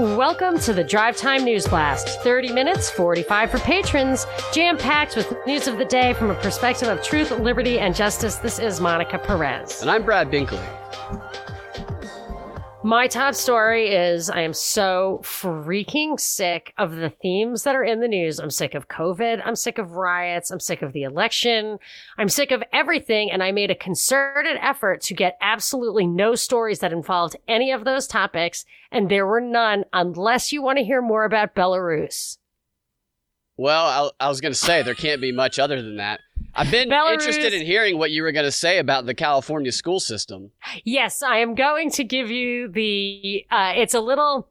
Welcome to the Drive Time News Blast. 30 minutes, 45 for patrons, jam packed with news of the day from a perspective of truth, liberty, and justice. This is Monica Perez. And I'm Brad Binkley. My top story is I am so freaking sick of the themes that are in the news. I'm sick of COVID. I'm sick of riots. I'm sick of the election. I'm sick of everything. And I made a concerted effort to get absolutely no stories that involved any of those topics. And there were none unless you want to hear more about Belarus. Well, I, I was going to say there can't be much other than that. I've been Belarus. interested in hearing what you were going to say about the California school system. Yes, I am going to give you the. Uh, it's a little.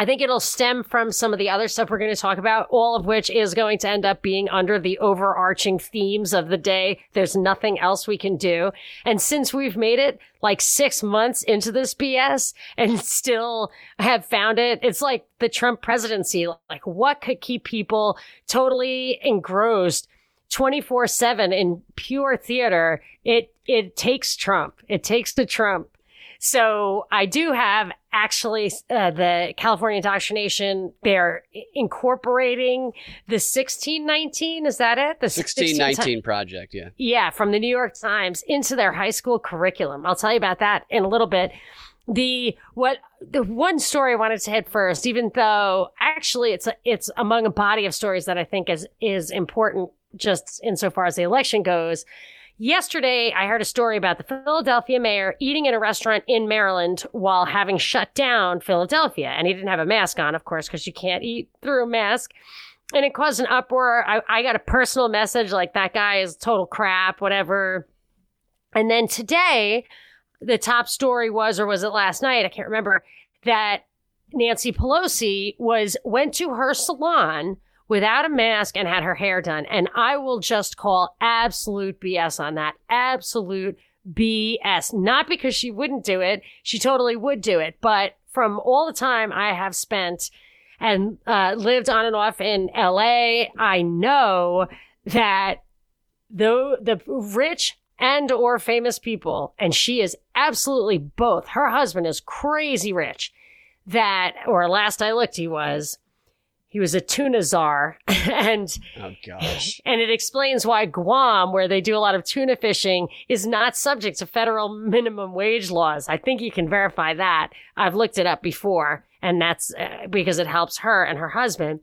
I think it'll stem from some of the other stuff we're going to talk about, all of which is going to end up being under the overarching themes of the day. There's nothing else we can do. And since we've made it like six months into this BS and still have found it, it's like the Trump presidency. Like, what could keep people totally engrossed 24 7 in pure theater? It, it takes Trump. It takes the Trump. So I do have actually uh, the California indoctrination. They're incorporating the 1619. Is that it? The 1619 project, yeah. Yeah, from the New York Times into their high school curriculum. I'll tell you about that in a little bit. The what the one story I wanted to hit first, even though actually it's a, it's among a body of stories that I think is is important just insofar as the election goes. Yesterday, I heard a story about the Philadelphia mayor eating in a restaurant in Maryland while having shut down Philadelphia. And he didn't have a mask on, of course, because you can't eat through a mask. And it caused an uproar. I, I got a personal message like that guy is total crap, whatever. And then today, the top story was, or was it last night? I can't remember that Nancy Pelosi was, went to her salon without a mask and had her hair done. And I will just call absolute BS on that. Absolute BS. Not because she wouldn't do it. She totally would do it. But from all the time I have spent and uh, lived on and off in LA, I know that the, the rich and or famous people, and she is absolutely both. Her husband is crazy rich. That, or last I looked, he was he was a tuna czar and Oh, gosh. and it explains why Guam, where they do a lot of tuna fishing, is not subject to federal minimum wage laws. I think you can verify that. I've looked it up before, and that's uh, because it helps her and her husband.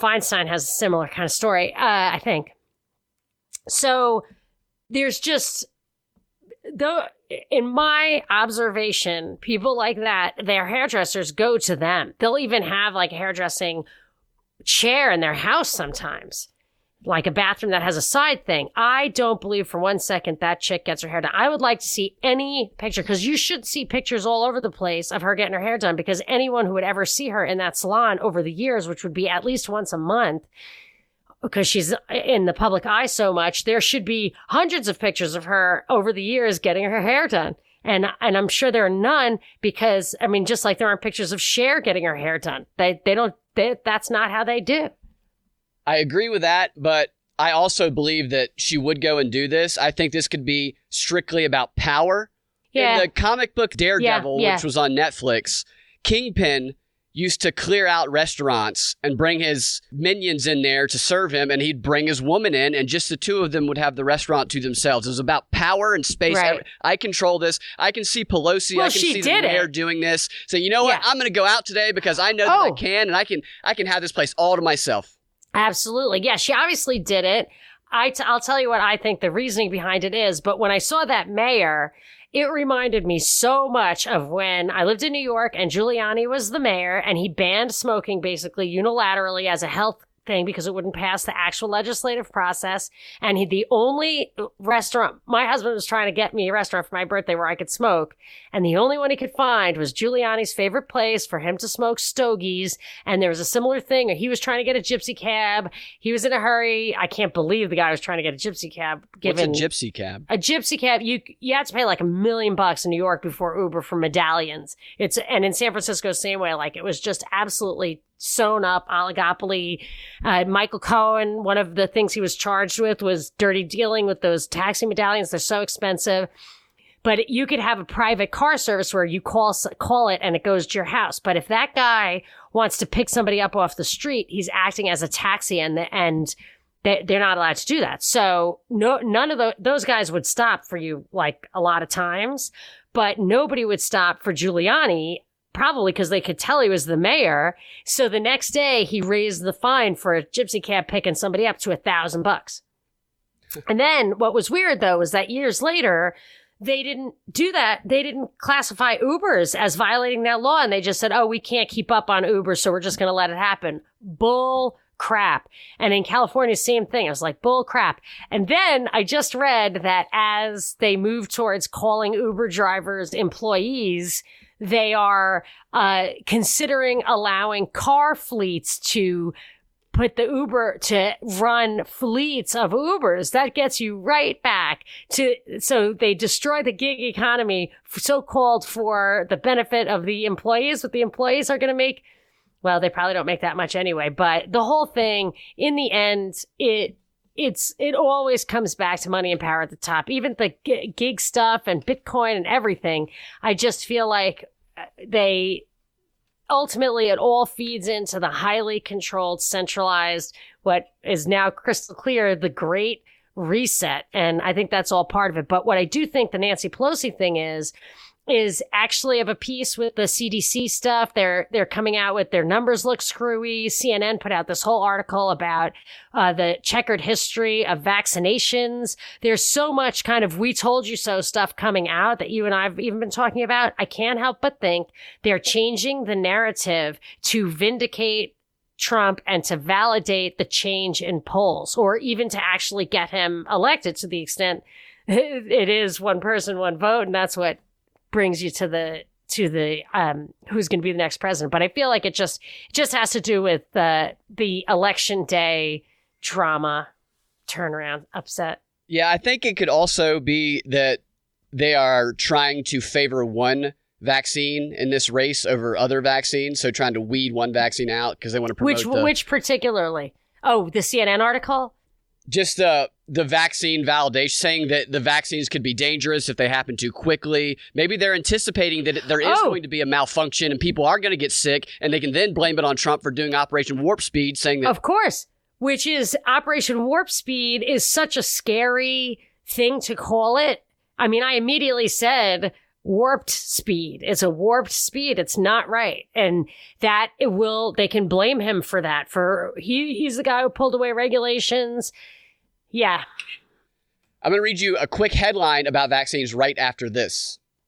Feinstein has a similar kind of story, uh, I think. So there's just though in my observation, people like that, their hairdressers go to them. They'll even have like a hairdressing chair in their house sometimes, like a bathroom that has a side thing. I don't believe for one second that chick gets her hair done. I would like to see any picture because you should see pictures all over the place of her getting her hair done because anyone who would ever see her in that salon over the years, which would be at least once a month, because she's uh, in the public eye so much, there should be hundreds of pictures of her over the years getting her hair done. And, and I'm sure there are none because, I mean, just like there aren't pictures of Cher getting her hair done. They, they don't, they, that's not how they do. I agree with that, but I also believe that she would go and do this. I think this could be strictly about power. Yeah. In the comic book Daredevil, Yeah, yeah. which was on Netflix, Kingpin used to clear out restaurants and bring his minions in there to serve him, and he'd bring his woman in, and just the two of them would have the restaurant to themselves. It was about power and space. Right. I control this. I can see Pelosi. Well, I can she see the it. mayor doing this. So you know what? Yeah. I'm going to go out today because I know that I Oh. can, and I can. I can have this place all to myself. Absolutely. Yeah, she obviously did it. I t- I'll tell you what I think the reasoning behind it is, but when I saw that mayor, it reminded me so much of when I lived in New York and Giuliani was the mayor and he banned smoking basically unilaterally as a health thing because it wouldn't pass the actual legislative process. And he, the only restaurant, my husband was trying to get me a restaurant for my birthday where I could smoke. And the only one he could find was Giuliani's favorite place for him to smoke stogies. And there was a similar thing. He was trying to get a gypsy cab. He was in a hurry. I can't believe the guy was trying to get a gypsy cab. Given What's a gypsy cab? a gypsy cab you you had to pay like a million bucks in New York before Uber for medallions. It's and in San Francisco same way like it was just absolutely sewn up oligopoly. Uh, Michael Cohen, one of the things he was charged with was dirty dealing with those taxi medallions. They're so expensive. but you could have a private car service where you call call it and it goes to your house. But if that guy wants to pick somebody up off the street, he's acting as a taxi, and the, and they, they're not allowed to do that. So no, none of the, those guys would stop for you like a lot of times, but nobody would stop for Giuliani probably because they could tell he was the mayor. So the next day he raised the fine for a gypsy cab picking somebody up to a thousand bucks. And then what was weird though was that years later, they didn't do that. They didn't classify Ubers as violating that law. And they just said, oh, we can't keep up on Uber. So we're just going to let it happen. Bull crap. And in California, same thing. I was like, bull crap. And then I just read that as they move towards calling Uber drivers employees, they are uh, considering allowing car fleets to put the Uber to run fleets of Ubers. That gets you right back to, so they destroy the gig economy, so called for the benefit of the employees, but the employees are going to make, well, they probably don't make that much anyway, but the whole thing in the end, it, it's it always comes back to money and power at the top. Even the gig stuff and Bitcoin and everything. I just feel like uh, they ultimately it all feeds into the highly controlled, centralized, what is now crystal clear, the great reset. And I think that's all part of it. But what I do think the Nancy Pelosi thing is, is actually of a piece with the CDC stuff. They're they're coming out with their numbers look screwy. CNN put out this whole article about uh, the checkered history of vaccinations. There's so much kind of "we told you so" stuff coming out that you and I've even been talking about. I can't help but think they're changing the narrative to vindicate Trump and to validate the change in polls, or even to actually get him elected to the extent it is one person, one vote, and that's what brings you to the to the um who's going to be the next president. But i feel like it just it just has to do with the the election day drama turnaround upset. Yeah i think it could also be that they are trying to favor one vaccine in this race over other vaccines so trying to weed one vaccine out because they want to promote which the, which particularly? Oh the cnn article? Just the the vaccine validation saying that the vaccines could be dangerous if they happen too quickly. Maybe they're anticipating that there is oh. going to be a malfunction and people are going to get sick and they can then blame it on Trump for doing Operation Warp Speed saying that Of course, which is Operation Warp Speed is such a scary thing to call it. I mean, I immediately said warped speed. It's a warped speed. It's not right. And that it will, they can blame him for that. For he, he's the guy who pulled away regulations. Yeah. I'm going to read you a quick headline about vaccines right after this.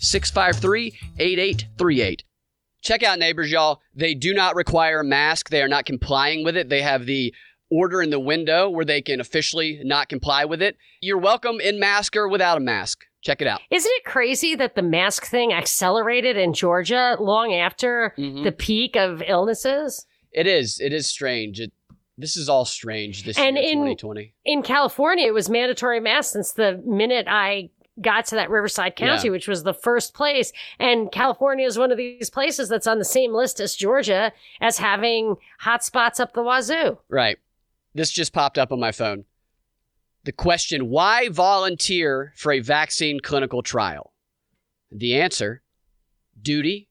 653 8838. Check out Neighbors, y'all. They do not require a mask. They are not complying with it. They have the order in the window where they can officially not comply with it. You're welcome in mask or without a mask. Check it out. Isn't it crazy that the mask thing accelerated in Georgia long after mm-hmm. the peak of illnesses? It is. It is strange. It, this is all strange this and year, in, 2020. In California, it was mandatory mask since the minute I got to that Riverside County, yeah. which was the first place. And California is one of these places that's on the same list as Georgia as having hot spots up the wazoo. Right. This just popped up on my phone. The question why volunteer for a vaccine clinical trial? The answer duty,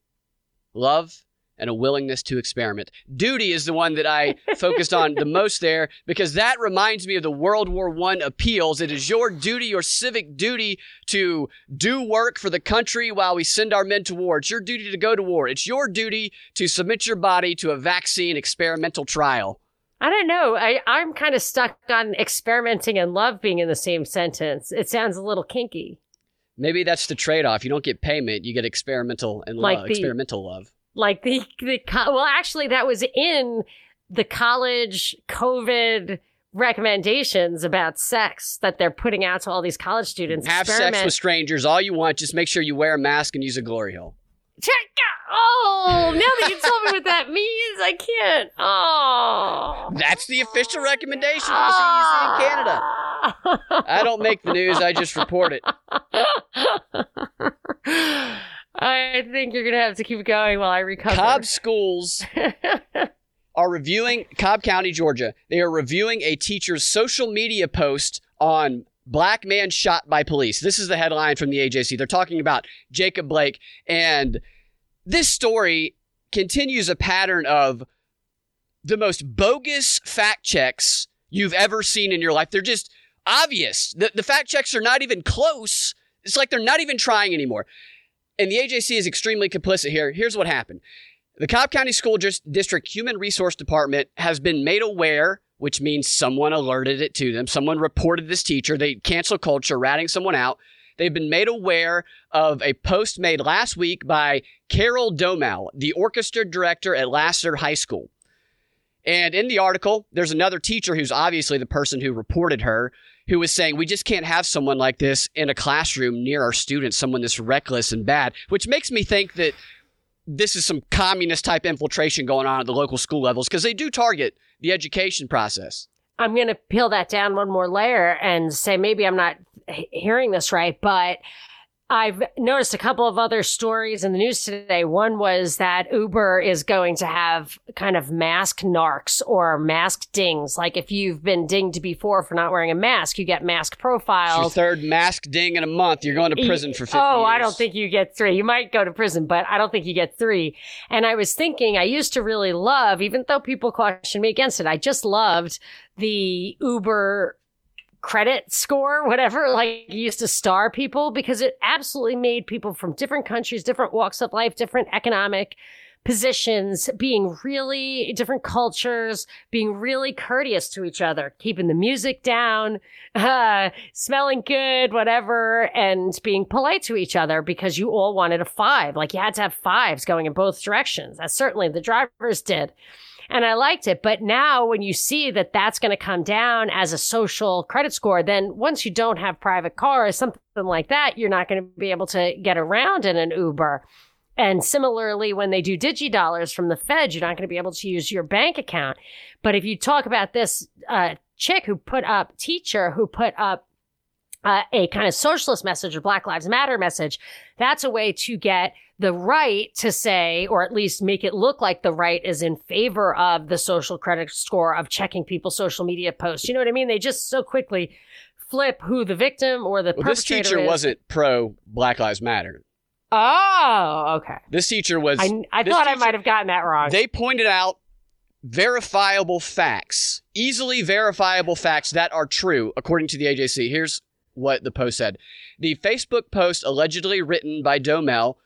love, and a willingness to experiment. Duty is the one that I focused on the most there because that reminds me of the World War I appeals. It is your duty, your civic duty to do work for the country while we send our men to war. It's your duty to go to war. It's your duty to submit your body to a vaccine experimental trial. I don't know. I, I'm kind of stuck on experimenting and love being in the same sentence. It sounds a little kinky. Maybe that's the trade off. You don't get payment, you get experimental and like love, the, experimental love like the the well actually that was in the college covid recommendations about sex that they're putting out to all these college students. Have Experiment. sex with strangers all you want. Just make sure you wear a mask and use a glory hole. Check out. Oh, now that you told me what that means, I can't. Oh. That's the official recommendation of the CDC in ah. Canada. I don't make the news, I just report it. I think you're gonna have to keep going while I recover. Cobb schools are reviewing Cobb County, Georgia. They are reviewing a teacher's social media post on black man shot by police. This is the headline from the AJC. They're talking about Jacob Blake and this story continues a pattern of the most bogus fact checks you've ever seen in your life. They're just obvious. The, the fact checks are not even close. It's like they're not even trying anymore. And the AJC is extremely complicit here. Here's what happened. The Cobb County School District Human Resource Department has been made aware, which means someone alerted it to them. Someone reported this teacher. They cancel culture, ratting someone out. They've been made aware of a post made last week by Carol Domel, the orchestra director at Lassiter High School. And in the article, there's another teacher who's obviously the person who reported her, who was saying, We just can't have someone like this in a classroom near our students, someone that's reckless and bad, which makes me think that this is some communist type infiltration going on at the local school levels because they do target the education process. I'm going to peel that down one more layer and say maybe I'm not hearing this right, but I've noticed a couple of other stories in the news today. One was that Uber is going to have kind of mask narcs or mask dings. Like if you've been dinged before for not wearing a mask, you get mask It's your profiles. third mask ding in a month. You're going to prison for 50 Oh, I don't think you get three. You might go to prison, but I don't think you get three. And I was thinking, I used to really love, even though people question me against it, I just loved the Uber credit score, whatever, like used to star people because it absolutely made people from different countries, different walks of life, different economic positions, being really different cultures, being really courteous to each other, keeping the music down, uh, smelling good, whatever, and being polite to each other because you all wanted a five. Like you had to have fives going in both directions. That's certainly the drivers did. And I liked it. But now when you see that that's going to come down as a social credit score, then once you don't have private cars, or something like that, you're not going to be able to get around in an Uber. And similarly, when they do digi dollars from the Fed, you're not going to be able to use your bank account. But if you talk about this uh, chick who put up, teacher who put up uh, a kind of socialist message or Black Lives Matter message, that's a way to get the right to say, or at least make it look like the right is in favor of the social credit score of checking people's social media posts. You know what I mean? They just so quickly flip who the victim or the Well, this teacher is. wasn't pro Black Lives Matter. Oh, okay. This teacher was. I, I thought I might have gotten that wrong. They pointed out verifiable facts, easily verifiable facts that are true, according to the AJC. Here's what the post said The Facebook post allegedly written by Domel,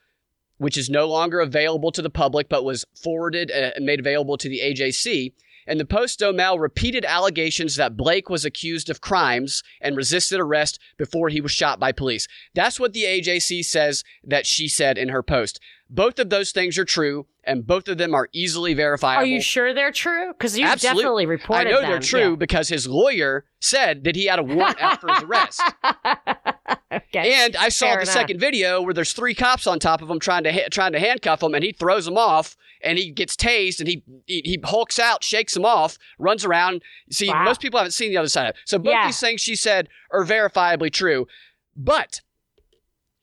which is no longer available to the public but was forwarded uh, and made available to the AJC. And the post, Domel repeated allegations that Blake was accused of crimes and resisted arrest before he was shot by police. That's what the AJC says that she said in her post. Both of those things are true, and both of them are easily verifiable. Are you sure they're true? Because you Absolute- definitely reported. I know they're them. true because his lawyer said that he had a warrant out for his arrest. Okay. And I saw Fair the enough. second video where there's three cops on top of him trying to ha- trying to handcuff him, and he throws them off, and he gets tased, and he he, he hulks out, shakes them off, runs around. See, Wow. most people haven't seen the other side of it. So both Yeah. these things she said are verifiably true, but.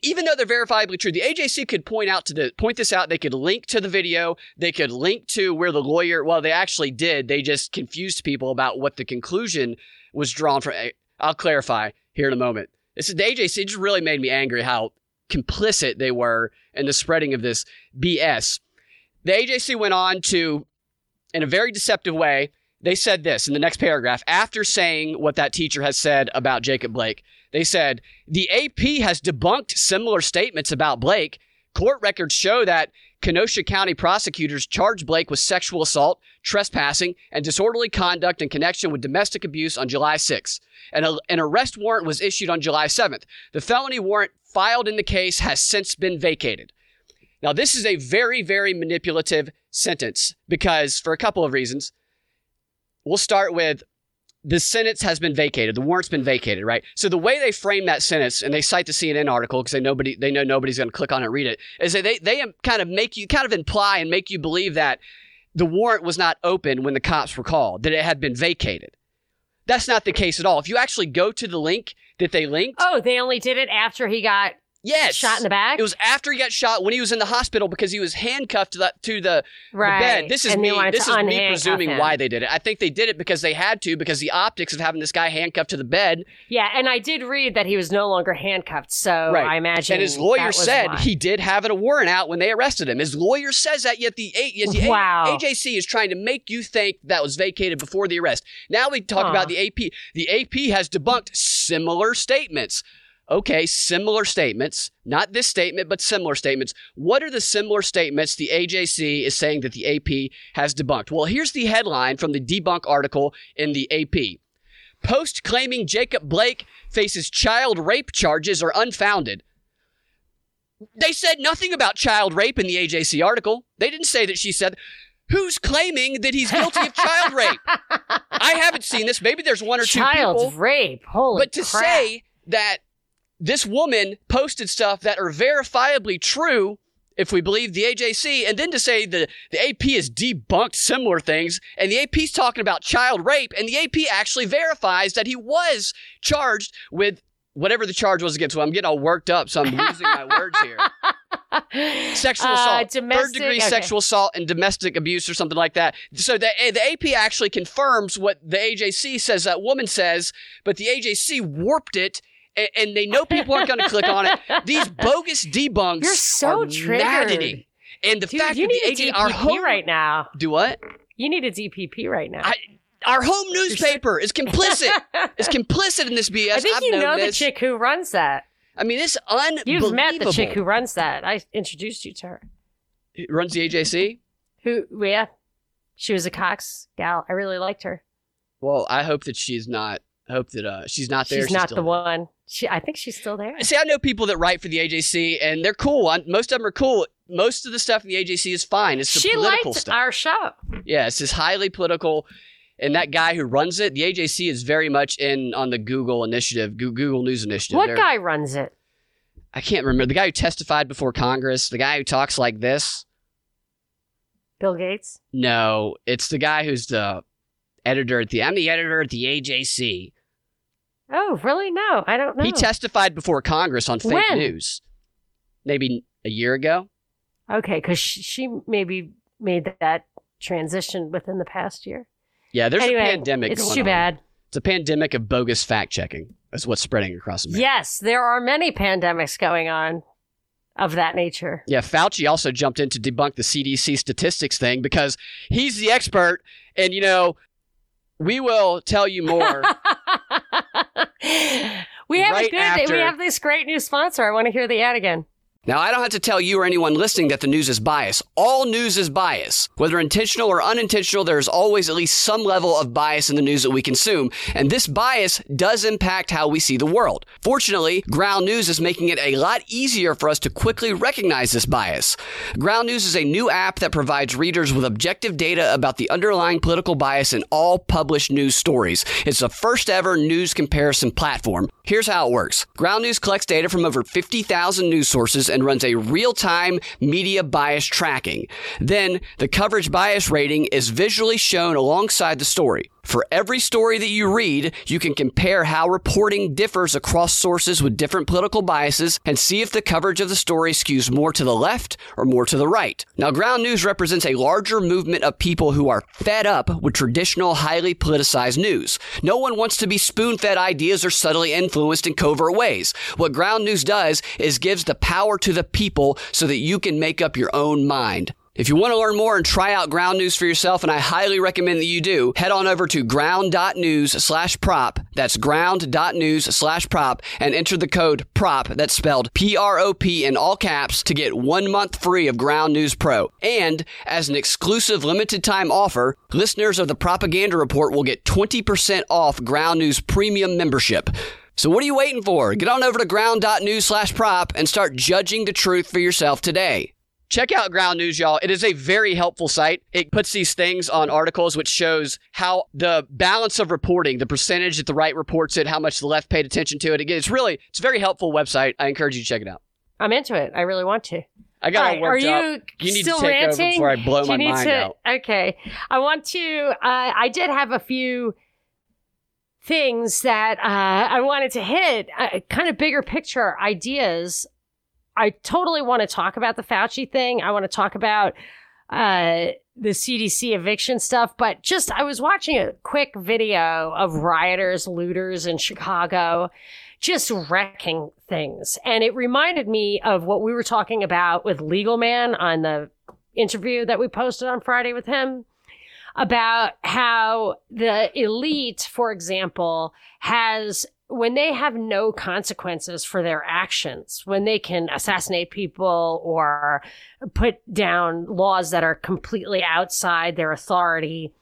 Even though they're verifiably true, the AJC could point out to the point this out. They could link to the video. They could link to where the lawyer. Well, they actually did. They just confused people about what the conclusion was drawn from. I'll clarify here in a moment. This is the AJC. It just really made me angry how complicit they were in the spreading of this BS. The AJC went on to, in a very deceptive way, they said this in the next paragraph after saying what that teacher has said about Jacob Blake. They said, the AP has debunked similar statements about Blake. Court records show that Kenosha County prosecutors charged Blake with sexual assault, trespassing, and disorderly conduct in connection with domestic abuse on July 6th. And an arrest warrant was issued on July 7th. The felony warrant filed in the case has since been vacated. Now, this is a very, very manipulative sentence because, for a couple of reasons, we'll start with the sentence has been vacated. The warrant's been vacated, right? So the way they frame that sentence, and they cite the CNN article because they nobody they know nobody's going to click on it and read it, is that they they kind of make you kind of imply and make you believe that the warrant was not open when the cops were called, that it had been vacated. That's not the case at all. If you actually go to the link that they linked, Oh, they only did it after he got yes, shot in the back. It was after he got shot when he was in the hospital because he was handcuffed to the, to the, right. the bed. This is and me. This is me presuming him. why they did it. I think they did it because they had to because the optics of having this guy handcuffed to the bed. Yeah, and I did read that he was no longer handcuffed, so Right. I imagine. And his lawyer said why. he did have a warrant out when they arrested him. His lawyer says that, yet the, A- yet the Wow. AJC is trying to make you think that was vacated before the arrest. Now we talk Huh. about the AP. The AP has debunked similar statements. Okay, similar statements. Not this statement, but similar statements. What are the similar statements the AJC is saying that the AP has debunked? Well, here's the headline from the debunk article in the AP. Post claiming Jacob Blake faces child rape charges are unfounded. They said nothing about child rape in the AJC article. They didn't say that she said, Who's claiming that he's guilty of child rape? I haven't seen this. Maybe there's one or two people. child rape. Holy But to crap. say that this woman posted stuff that are verifiably true, if we believe the AJC, and then to say the, the AP has debunked similar things, and the AP's talking about child rape, and the AP actually verifies that he was charged with whatever the charge was against him. I'm getting all worked up, so I'm losing my words here. Sexual Uh, assault, third domestic- degree okay. sexual assault, and domestic abuse, or something like that. So the the AP actually confirms what the AJC says that woman says, but the AJC warped it, and, and they know people aren't going to click on it. These bogus debunks You're so are triggered. maddening. And the Dude, fact you that need the a our DPP home right now. do what? You need a DPP right now. I, our home newspaper is complicit. is complicit in this BS. I think I've you know the chick who runs that. I mean, it's unbelievable. You've met the chick who runs that. I introduced you to her. Who runs the AJC. Who? Yeah, she was a Cox gal. I really liked her. Well, I hope that she's not. I hope that uh, she's not there. She's not the there. one. She. I think she's still there. See, I know people that write for the AJC, and they're cool. I, most of them are cool. Most of the stuff in the AJC is fine. It's the She political liked stuff. our show. yeah, it's just highly political. And that guy who runs it, the AJC, is very much in on the Google initiative, Google News initiative. What They're- guy runs it? I can't remember. The guy who testified before Congress, the guy who talks like this. Bill Gates. No, it's the guy who's the editor at the. I'm the editor at the AJC. Oh, really? No, I don't know. He testified before Congress on fake When? news. Maybe a year ago. okay, because she, maybe made that transition within the past year. Yeah, there's anyway, a pandemic. It's too on. bad. It's a pandemic of bogus fact checking. That's what's spreading across America. Yes, there are many pandemics going on of that nature. Yeah, Fauci also jumped in to debunk the CDC statistics thing because he's the expert, and you know, we will tell you more. we have Right a good. after- We have this great new sponsor. I want to hear the ad again. Now, I don't have to tell you or anyone listening that the news is biased. All news is bias. Whether intentional or unintentional, there is always at least some level of bias in the news that we consume, and this bias does impact how we see the world. Fortunately, Ground News is making it a lot easier for us to quickly recognize this bias. Ground News is a new app that provides readers with objective data about the underlying political bias in all published news stories. It's the first ever news comparison platform. Here's how it works. Ground News collects data from over 50,000 news sources and runs a real-time media bias tracking. Then, the coverage bias rating is visually shown alongside the story. For every story that you read, you can compare how reporting differs across sources with different political biases and see if the coverage of the story skews more to the left or more to the right. Now, ground news represents a larger movement of people who are fed up with traditional, highly politicized news. No one wants to be spoon fed ideas or subtly influenced in covert ways. What ground news does is gives the power to the people so that you can make up your own mind. If you want to learn more and try out Ground News for yourself, and I highly recommend that you do, head on over to ground.news slash prop. That's ground.news slash prop and enter the code PROP, that's spelled P-R-O-P in all caps, to get one month free of Ground News Pro. And as an exclusive limited time offer, listeners of the Propaganda Report will get 20% off Ground News Premium membership. So what are you waiting for? Get on over to ground.news slash prop and start judging the truth for yourself today. Check out Ground News, y'all. It is a very helpful site. It puts these things on articles, which shows how the balance of reporting, the percentage that the right reports it, how much the left paid attention to it. Again, it's really, it's a very helpful website. I encourage you to check it out. I'm into it. I really want to. I got All all right, worked are up. you, You need still to take ranting? over before I blow my you need mind to, out. Okay. I want to, uh, I did have a few things that uh, I wanted to hit, uh, kind of bigger picture ideas. I totally want to talk about the Fauci thing. I want to talk about uh, the CDC eviction stuff, but just I was watching a quick video of rioters, looters in Chicago just wrecking things. And it reminded me of what we were talking about with Legal Man on the interview that we posted on Friday with him about how the elite, for example, has when they have no consequences for their actions, when they can assassinate people or put down laws that are completely outside their authority,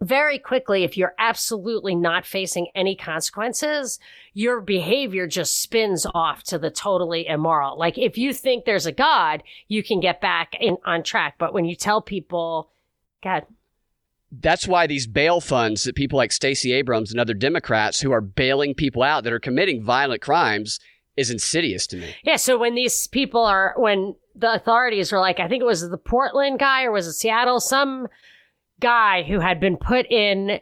very quickly, if you're absolutely not facing any consequences, your behavior just spins off to the totally immoral. Like if you think there's a God, you can get back in on track. But when you tell people, God, That's why these bail funds that people like Stacey Abrams and other Democrats who are bailing people out that are committing violent crimes is insidious to me. Yeah, so when these people are, when the authorities were like, I think it was the Portland guy or was it Seattle, some guy who had been put in,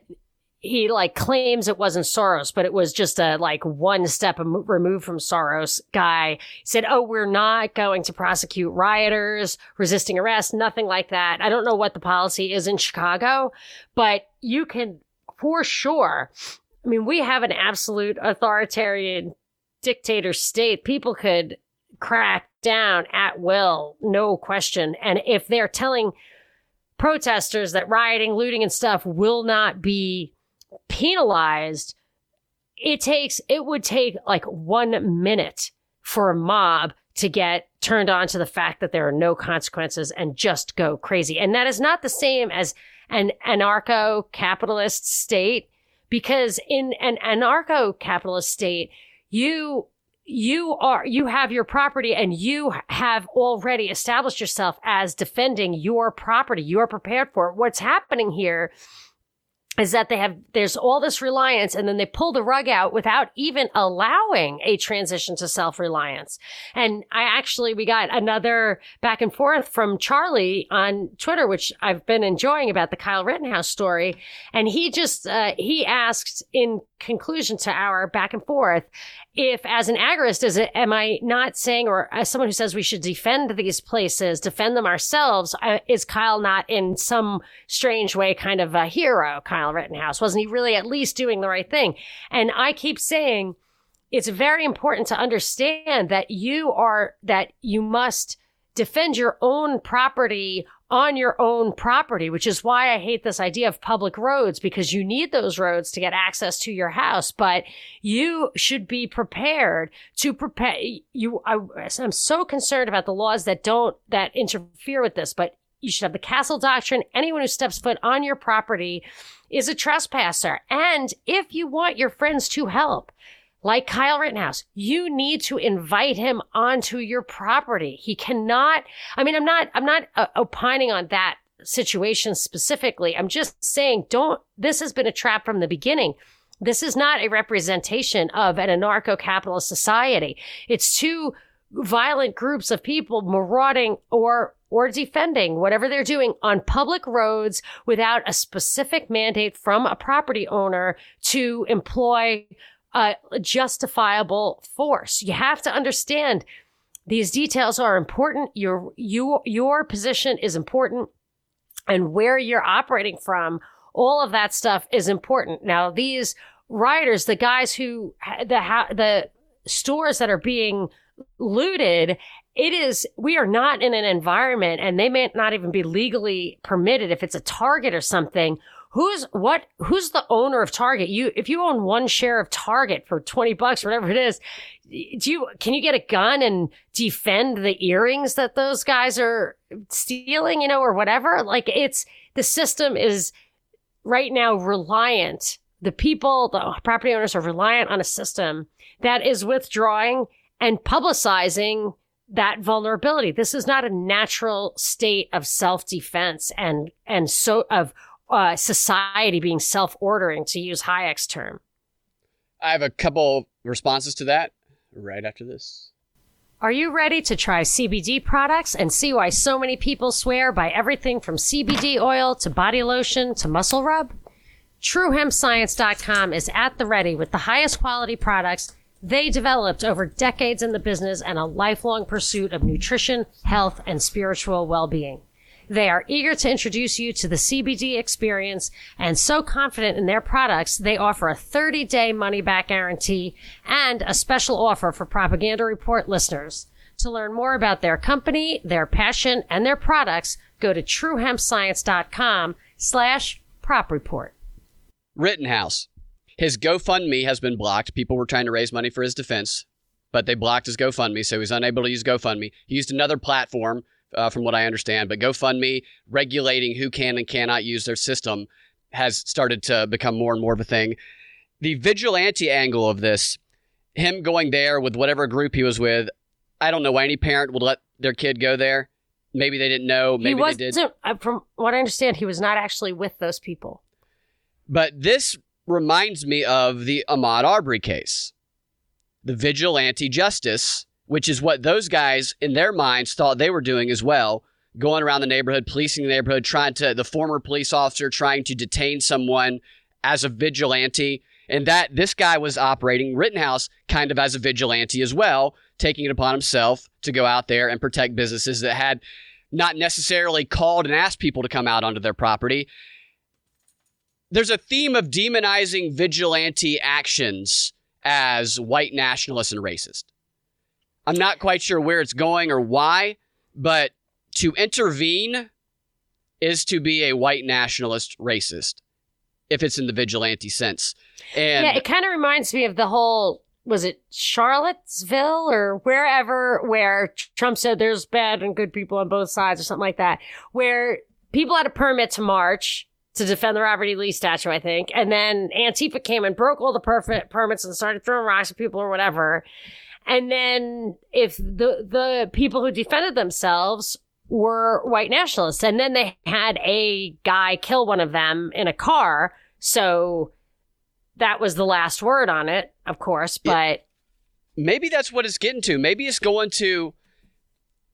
he like claims it wasn't Soros, but it was just a like one step removed from Soros guy said, Oh, we're not going to prosecute rioters, resisting arrest, nothing like that. I don't know what the policy is in Chicago, but you can for sure. I mean, we have an absolute authoritarian dictator state, people could crack down at will, no question. And if they're telling protesters that rioting, looting, and stuff will not be penalized, it takes, it would take like one minute for a mob to get turned on to the fact that there are no consequences and just go crazy. And that is not the same as an anarcho capitalist state because in an anarcho capitalist state, you you are you have your property and you have already established yourself as defending your property you are prepared for it what's happening here is that they have there's all this reliance and then they pull the rug out without even allowing a transition to self-reliance. And i actually we got another back and forth from charlie on twitter which i've been enjoying about the kyle rittenhouse story. And he just uh, he asked in conclusion to our back and forth. If as an agorist is it am i not saying or as someone who says we should defend these places defend them ourselves uh, is kyle not in some strange way kind of a hero kyle rittenhouse? Wasn't he really at least doing the right thing? And i keep saying it's very important to understand that you are that you must defend your own property on your own property, which is why I hate this idea of public roads because you need those roads to get access to your house, but you should be prepared to prepare you. I, I'm so concerned about the laws that don't, that interfere with this, but you should have the castle doctrine. Anyone who steps foot on your property is a trespasser. And if you want your friends to help, like Kyle Rittenhouse, you need to invite him onto your property. He cannot, I mean, I'm not, I'm not uh, opining on that situation specifically. I'm just saying, don't, this has been a trap from the beginning. This is not a representation of an anarcho capitalist society. It's two violent groups of people marauding or or defending whatever they're doing on public roads without a specific mandate from a property owner to employ justifiable force. You have to understand these details are important. Your your your position is important and where you're operating from, all of that stuff is important. Now, these rioters, the guys who the the stores that are being looted, it is we are not in an environment, and they may not even be legally permitted if it's a Target or something. Who's what? Who's the owner of Target? You, if you own one share of Target for twenty bucks, whatever it is, do you can you get a gun and defend the earrings that those guys are stealing, you know, or whatever? Like it's the system is right now reliant. The people, the property owners are reliant on a system that is withdrawing and publicizing that vulnerability. This is not a natural state of self defense and, and so of uh, society being self ordering, to use Hayek's term. I have a couple responses to that right after this. Are you ready to try CBD products and see why so many people swear by everything from CBD oil to body lotion to muscle rub? TrueHempScience.com is at the ready with the highest quality products they developed over decades in the business and a lifelong pursuit of nutrition, health, and spiritual well-being. They are eager to introduce you to the CBD experience and so confident in their products, they offer a 30 day money back guarantee and a special offer for Propaganda Report listeners. To learn more about their company, their passion, and their products, go to truehempscience.com slash prop report. Rittenhouse. His GoFundMe has been blocked. People were trying to raise money for his defense, but they blocked his GoFundMe, so he's unable to use GoFundMe. He used another platform uh, from what I understand. But GoFundMe regulating who can and cannot use their system has started to become more and more of a thing. The vigilante angle of this, him going there with whatever group he was with, I don't know why any parent would let their kid go there. Maybe they didn't know. Maybe he they did. Uh, from what I understand, he was not actually with those people. But this reminds me of the Ahmaud Arbery case. The vigilante justice which is what those guys in their minds thought they were doing as well going around the neighborhood policing the neighborhood trying to the former police officer trying to detain someone as a vigilante and that this guy was operating rittenhouse kind of as a vigilante as well taking it upon himself to go out there and protect businesses that had not necessarily called and asked people to come out onto their property. There's a theme of demonizing vigilante actions as white nationalist and racist I'm not quite sure where it's going or why, but to intervene is to be a white nationalist racist if it's in the vigilante sense. And yeah, it kind of reminds me of the whole was it Charlottesville or wherever where Trump said there's bad and good people on both sides or something like that, where people had a permit to march to defend the Robert E. Lee statue, I think, and then Antifa came and broke all the permits and started throwing rocks at people or whatever. And then if the the people who defended themselves were white nationalists, and then they had a guy kill one of them in a car, so that was the last word on it, of course. But maybe that's what it's getting to. Maybe it's going to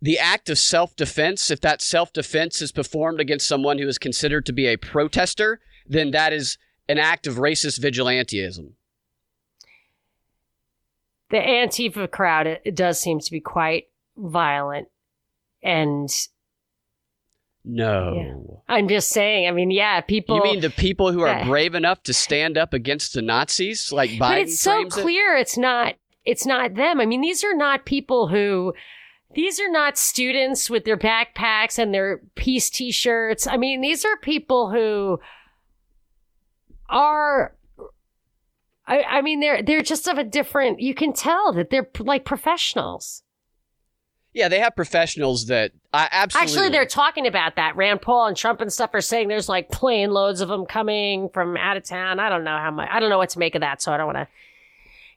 the act of self defense. If that self defense is performed against someone who is considered to be a protester, then that is an act of racist vigilantism the Antifa crowd it, it does seem to be quite violent and no. Yeah. I'm just saying. I mean, yeah, people. You mean the people who are brave enough to stand up against the Nazis, like Biden? But it's so clear it? it's not. It's not them. I mean, these are not people who. These are not students with their backpacks and their peace T-shirts. I mean, these are people who are I, I mean, they're they're just of a different. You can tell that they're like professionals. Yeah, they have professionals that I absolutely. Actually, they're talking about that. Rand Paul and Trump and stuff are saying there's like plane loads of them coming from out of town. I don't know how much. I don't know what to make of that, so I don't want to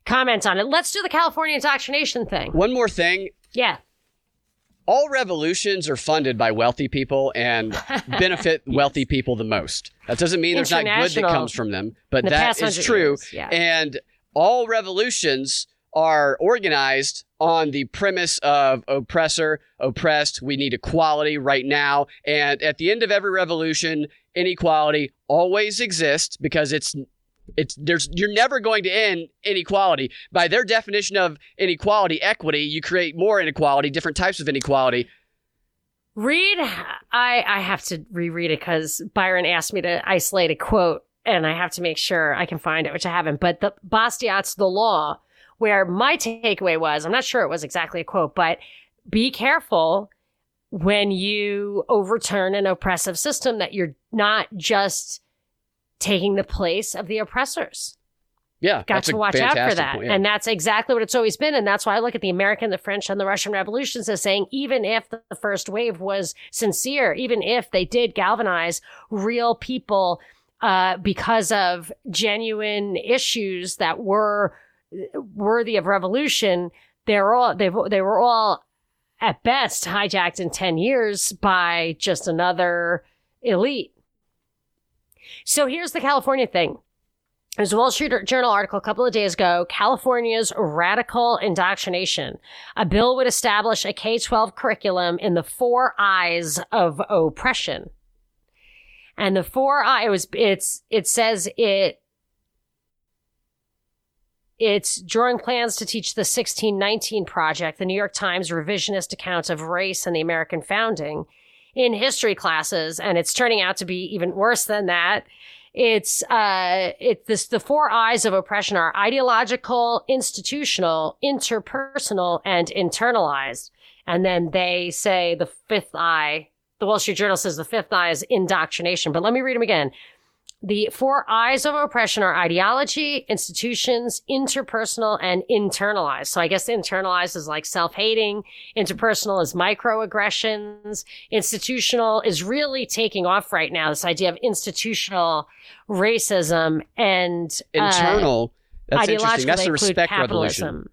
comment on it. Let's do the California indoctrination thing. One more thing. Yeah all revolutions are funded by wealthy people and benefit wealthy people the most. That doesn't mean there's not good that comes from them, but the that is true. yeah. And all revolutions are organized on the premise of oppressor, oppressed. We need equality right now. And at the end of every revolution, inequality always exists because it's it's there's you're never going to end inequality. By their definition of inequality, equity, you create more inequality, different types of inequality. Read, I I have to reread it because Byron asked me to isolate a quote, and I have to make sure I can find it, which I haven't. But the Bastiat's the law, where my takeaway was, I'm not sure it was exactly a quote, but be careful when you overturn an oppressive system that you're not just taking the place of the oppressors. Yeah, got to watch out for that. Point, yeah. And that's exactly what it's always been. And that's why I look at the American, the French, and the Russian revolutions as saying, even if the first wave was sincere, even if they did galvanize real people uh, because of genuine issues that were worthy of revolution, they're all they they were all at best hijacked in 10 years by just another elite. So here's the California thing. There's a Wall Street Journal article a couple of days ago, California's radical indoctrination. A bill would establish a K-12 curriculum in the four I's of oppression. And the four I it was it's it says it it's drawing plans to teach the 1619 project, the New York Times revisionist account of race and the American founding in history classes and it's turning out to be even worse than that it's uh, it's this the four I's of oppression are ideological, institutional, interpersonal, and internalized. And then they say the fifth eye. The Wall Street Journal says the fifth eye is indoctrination. But let me read them again. The four I's of oppression are ideology, institutions, interpersonal, and internalized. So I guess internalized is like self-hating. Interpersonal is microaggressions. Institutional is really taking off right now. This idea of institutional racism and uh, internal. That's interesting. That's the respect capitalism. revolution.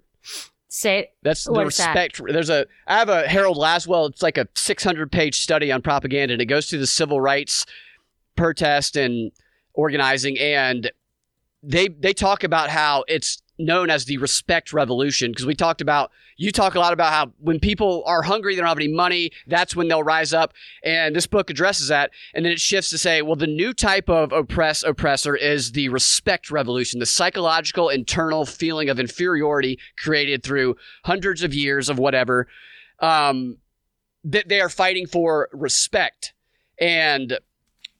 Say that's the respect. That? There's a I have a Harold Lasswell. It's like a 600 page study on propaganda, and it goes through the civil rights protest and organizing, and they they talk about how it's known as the respect revolution because we talked about you talk a lot about how when people are hungry they don't have any money that's when they'll rise up and this book addresses that and then it shifts to say well the new type of oppress oppressor is the respect revolution the psychological internal feeling of inferiority created through hundreds of years of whatever um, that they are fighting for respect and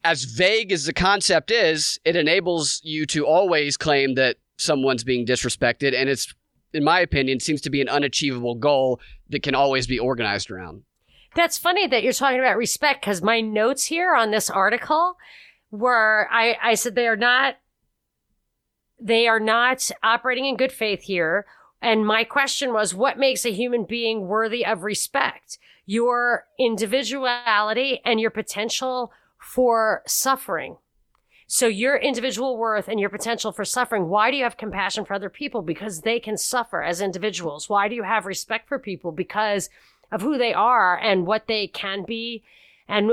as vague as the concept is, it enables you to always claim that someone's being disrespected. And it's, in my opinion, seems to be an unachievable goal that can always be organized around. That's funny that you're talking about respect because my notes here on this article were I, I said they are not they are not operating in good faith here. And my question was, what makes a human being worthy of respect? Your individuality and your potential for suffering. So your individual worth and your potential for suffering. Why do you have compassion for other people? Because they can suffer as individuals. Why do you have respect for people? Because of who they are and what they can be and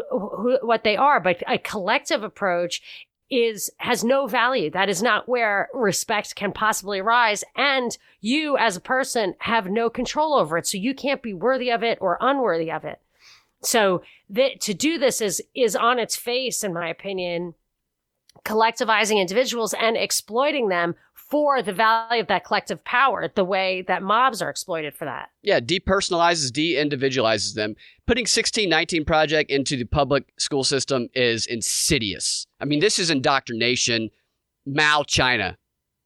what they are. But a collective approach is has no value. That is not where respect can possibly arise. And you as a person have no control over it. So you can't be worthy of it or unworthy of it. So that to do this is is on its face, in my opinion, collectivizing individuals and exploiting them for the value of that collective power, the way that mobs are exploited for that. Yeah, depersonalizes, de-individualizes them. Putting 1619 Project into the public school system is insidious. I mean, this is indoctrination, Mao China.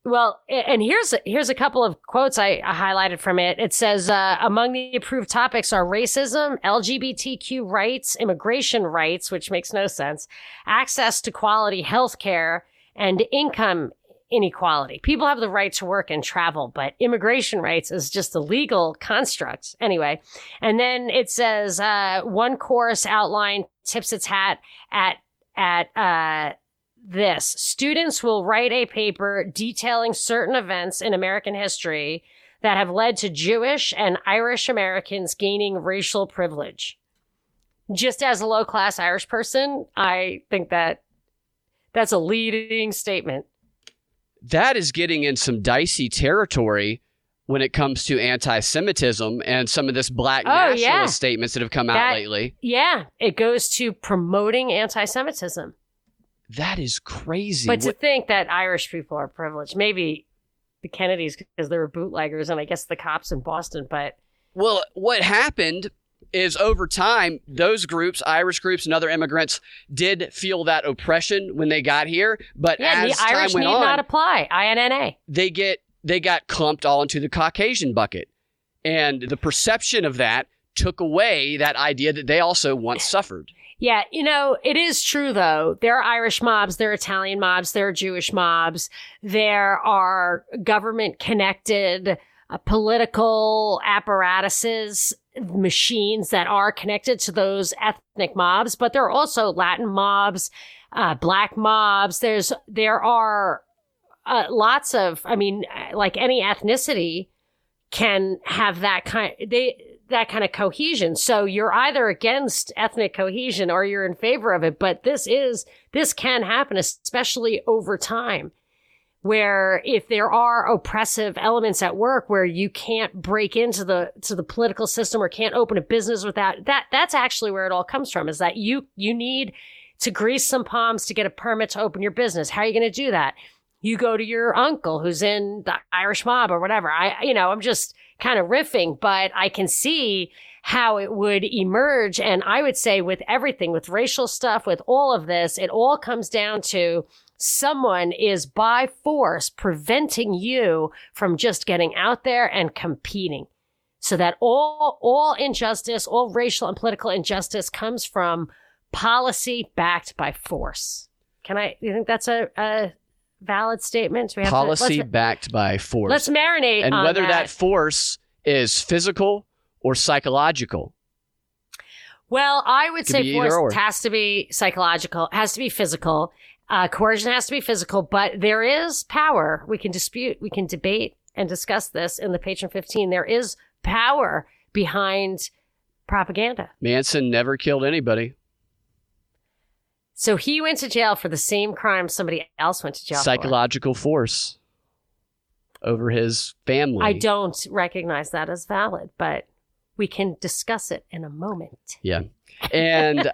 Well, and here's here's a couple of quotes I, I highlighted from it. It says uh, among the approved topics are racism, LGBTQ rights, immigration rights, which makes no sense, access to quality health care, and income inequality. People have the right to work and travel, but immigration rights is just a legal construct anyway. And then it says uh, one course outline tips its hat at at uh, this students will write a paper detailing certain events in American history that have led to Jewish and Irish Americans gaining racial privilege. Just as a low class Irish person, I think that that's a leading statement. That is getting in some dicey territory when it comes to anti Semitism and some of this black oh, nationalist yeah. statements that have come out that, lately. Yeah, it goes to promoting anti Semitism. That is crazy. But to think that Irish people are privileged, maybe the Kennedys because they were bootleggers, and I guess the cops in Boston. But well, what happened is over time, those groups, Irish groups and other immigrants, did feel that oppression when they got here. But yeah, as the Irish time went need on, not apply. INNA. They get they got clumped all into the Caucasian bucket, and the perception of that took away that idea that they also once suffered. Yeah, you know, it is true though. There are Irish mobs, there are Italian mobs, there are Jewish mobs, there are government connected uh, political apparatuses, machines that are connected to those ethnic mobs, but there are also Latin mobs, uh, black mobs. There's, there are uh, lots of, I mean, like any ethnicity can have that kind, they, that kind of cohesion. So you're either against ethnic cohesion or you're in favor of it. But this is, this can happen, especially over time where if there are oppressive elements at work where you can't break into the to the political system or can't open a business without that that's actually where it all comes from is that you you need to grease some palms to get a permit to open your business how are you going to do that you go to your uncle who's in the irish mob or whatever i you know i'm just kind of riffing but i can see how it would emerge. And i would say with everything with racial stuff with all of this it all comes down to someone is by force preventing you from just getting out there and competing. So that all all injustice all racial and political injustice comes from policy backed by force. Can i you think that's a, a valid statement we have policy to, backed by force let's marinate and whether that. that force is physical or psychological well, I would say force has to be psychological, has to be physical, uh, coercion has to be physical, but there is power. We can dispute, we can debate and discuss this in the Patron 15. There is power behind propaganda. Manson never killed anybody. So he went to jail for the same crime somebody else went to jail for Psychological for. force over his family. I don't recognize that as valid, but we can discuss it in a moment. Yeah. And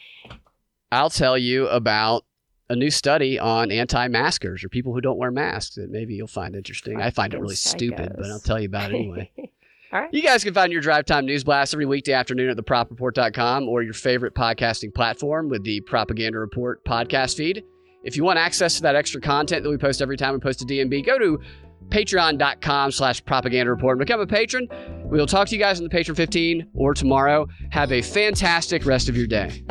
I'll tell you about a new study on anti-maskers or people who don't wear masks that maybe you'll find interesting. I find it really stupid, but I'll tell you about it anyway. All right. You guys can find your drive time news blast every weekday afternoon at thepropreport.com or your favorite podcasting platform with the Propaganda Report podcast feed. If you want access to that extra content that we post every time we post a DNB, go to patreon.com slash propaganda report and become a patron. We will talk to you guys on the Patron 15 or tomorrow. Have a fantastic rest of your day.